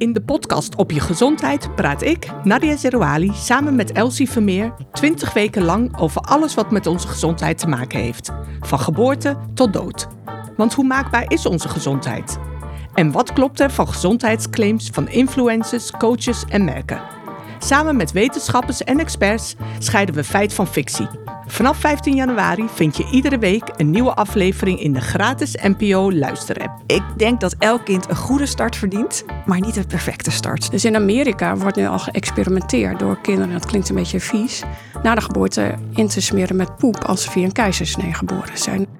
In de podcast Op Je Gezondheid praat ik, Nadia Zerouali, samen met Elsie Vermeer 20 weken lang over alles wat met onze gezondheid te maken heeft. Van geboorte tot dood. Want hoe maakbaar is onze gezondheid? En wat klopt er van gezondheidsclaims van influencers, coaches en merken? Samen met wetenschappers en experts scheiden we feit van fictie. Vanaf 15 januari vind je iedere week een nieuwe aflevering in de gratis NPO Luisterapp. Ik denk dat elk kind een goede start verdient, maar niet een perfecte start. Dus in Amerika wordt nu al geëxperimenteerd door kinderen, dat klinkt een beetje vies, na de geboorte in te smeren met poep als ze via een keizersnee geboren zijn.